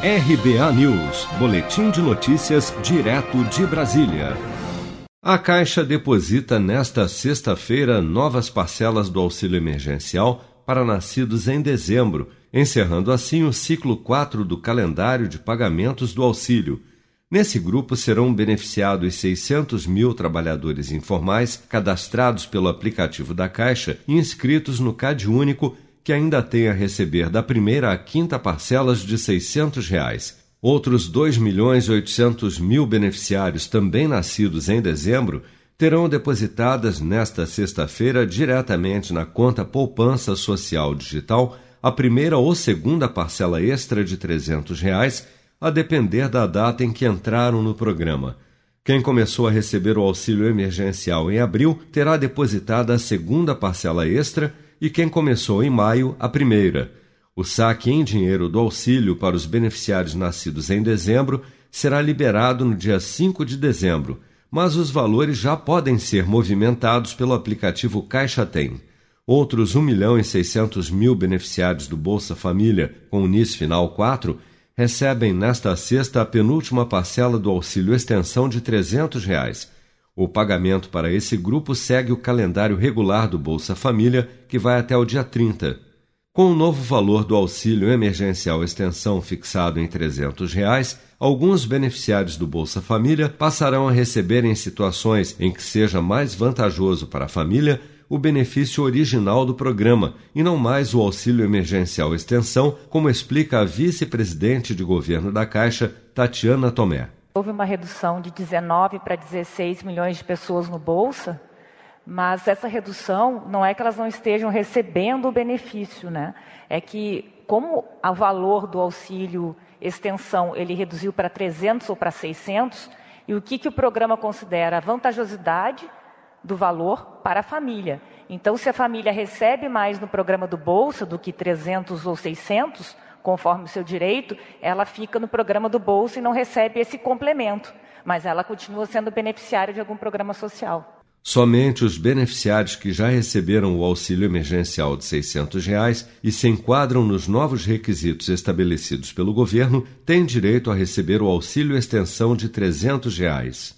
RBA News, Boletim de Notícias, direto de Brasília. A Caixa deposita nesta sexta-feira novas parcelas do auxílio emergencial para nascidos em dezembro, encerrando assim o ciclo 4 do calendário de pagamentos do auxílio. Nesse grupo serão beneficiados 600 mil trabalhadores informais cadastrados pelo aplicativo da Caixa e inscritos no CAD Único que ainda tem a receber da primeira à quinta parcelas de 600 reais. Outros 2 milhões e 800 mil beneficiários também nascidos em dezembro terão depositadas nesta sexta-feira diretamente na conta Poupança Social Digital a primeira ou segunda parcela extra de 300 reais, a depender da data em que entraram no programa. Quem começou a receber o auxílio emergencial em abril terá depositada a segunda parcela extra e quem começou em maio, a primeira. O saque em dinheiro do auxílio para os beneficiários nascidos em dezembro será liberado no dia 5 de dezembro, mas os valores já podem ser movimentados pelo aplicativo Caixa Tem. Outros 1 milhão e 600 mil beneficiários do Bolsa Família com o NIS Final 4 recebem nesta sexta a penúltima parcela do auxílio extensão de 300 reais o pagamento para esse grupo segue o calendário regular do Bolsa Família, que vai até o dia 30. Com o novo valor do auxílio emergencial extensão fixado em 300 reais, alguns beneficiários do Bolsa Família passarão a receber em situações em que seja mais vantajoso para a família o benefício original do programa e não mais o auxílio emergencial extensão, como explica a vice-presidente de governo da Caixa, Tatiana Tomé. Houve uma redução de 19 para 16 milhões de pessoas no Bolsa, mas essa redução não é que elas não estejam recebendo o benefício, né? É que como o valor do auxílio extensão ele reduziu para 300 ou para 600, e o que, que o programa considera a vantajosidade do valor para a família. Então, se a família recebe mais no programa do Bolsa do que 300 ou 600, conforme o seu direito, ela fica no programa do bolso e não recebe esse complemento, mas ela continua sendo beneficiária de algum programa social. Somente os beneficiários que já receberam o auxílio emergencial de 600 reais e se enquadram nos novos requisitos estabelecidos pelo governo têm direito a receber o auxílio extensão de 300 reais.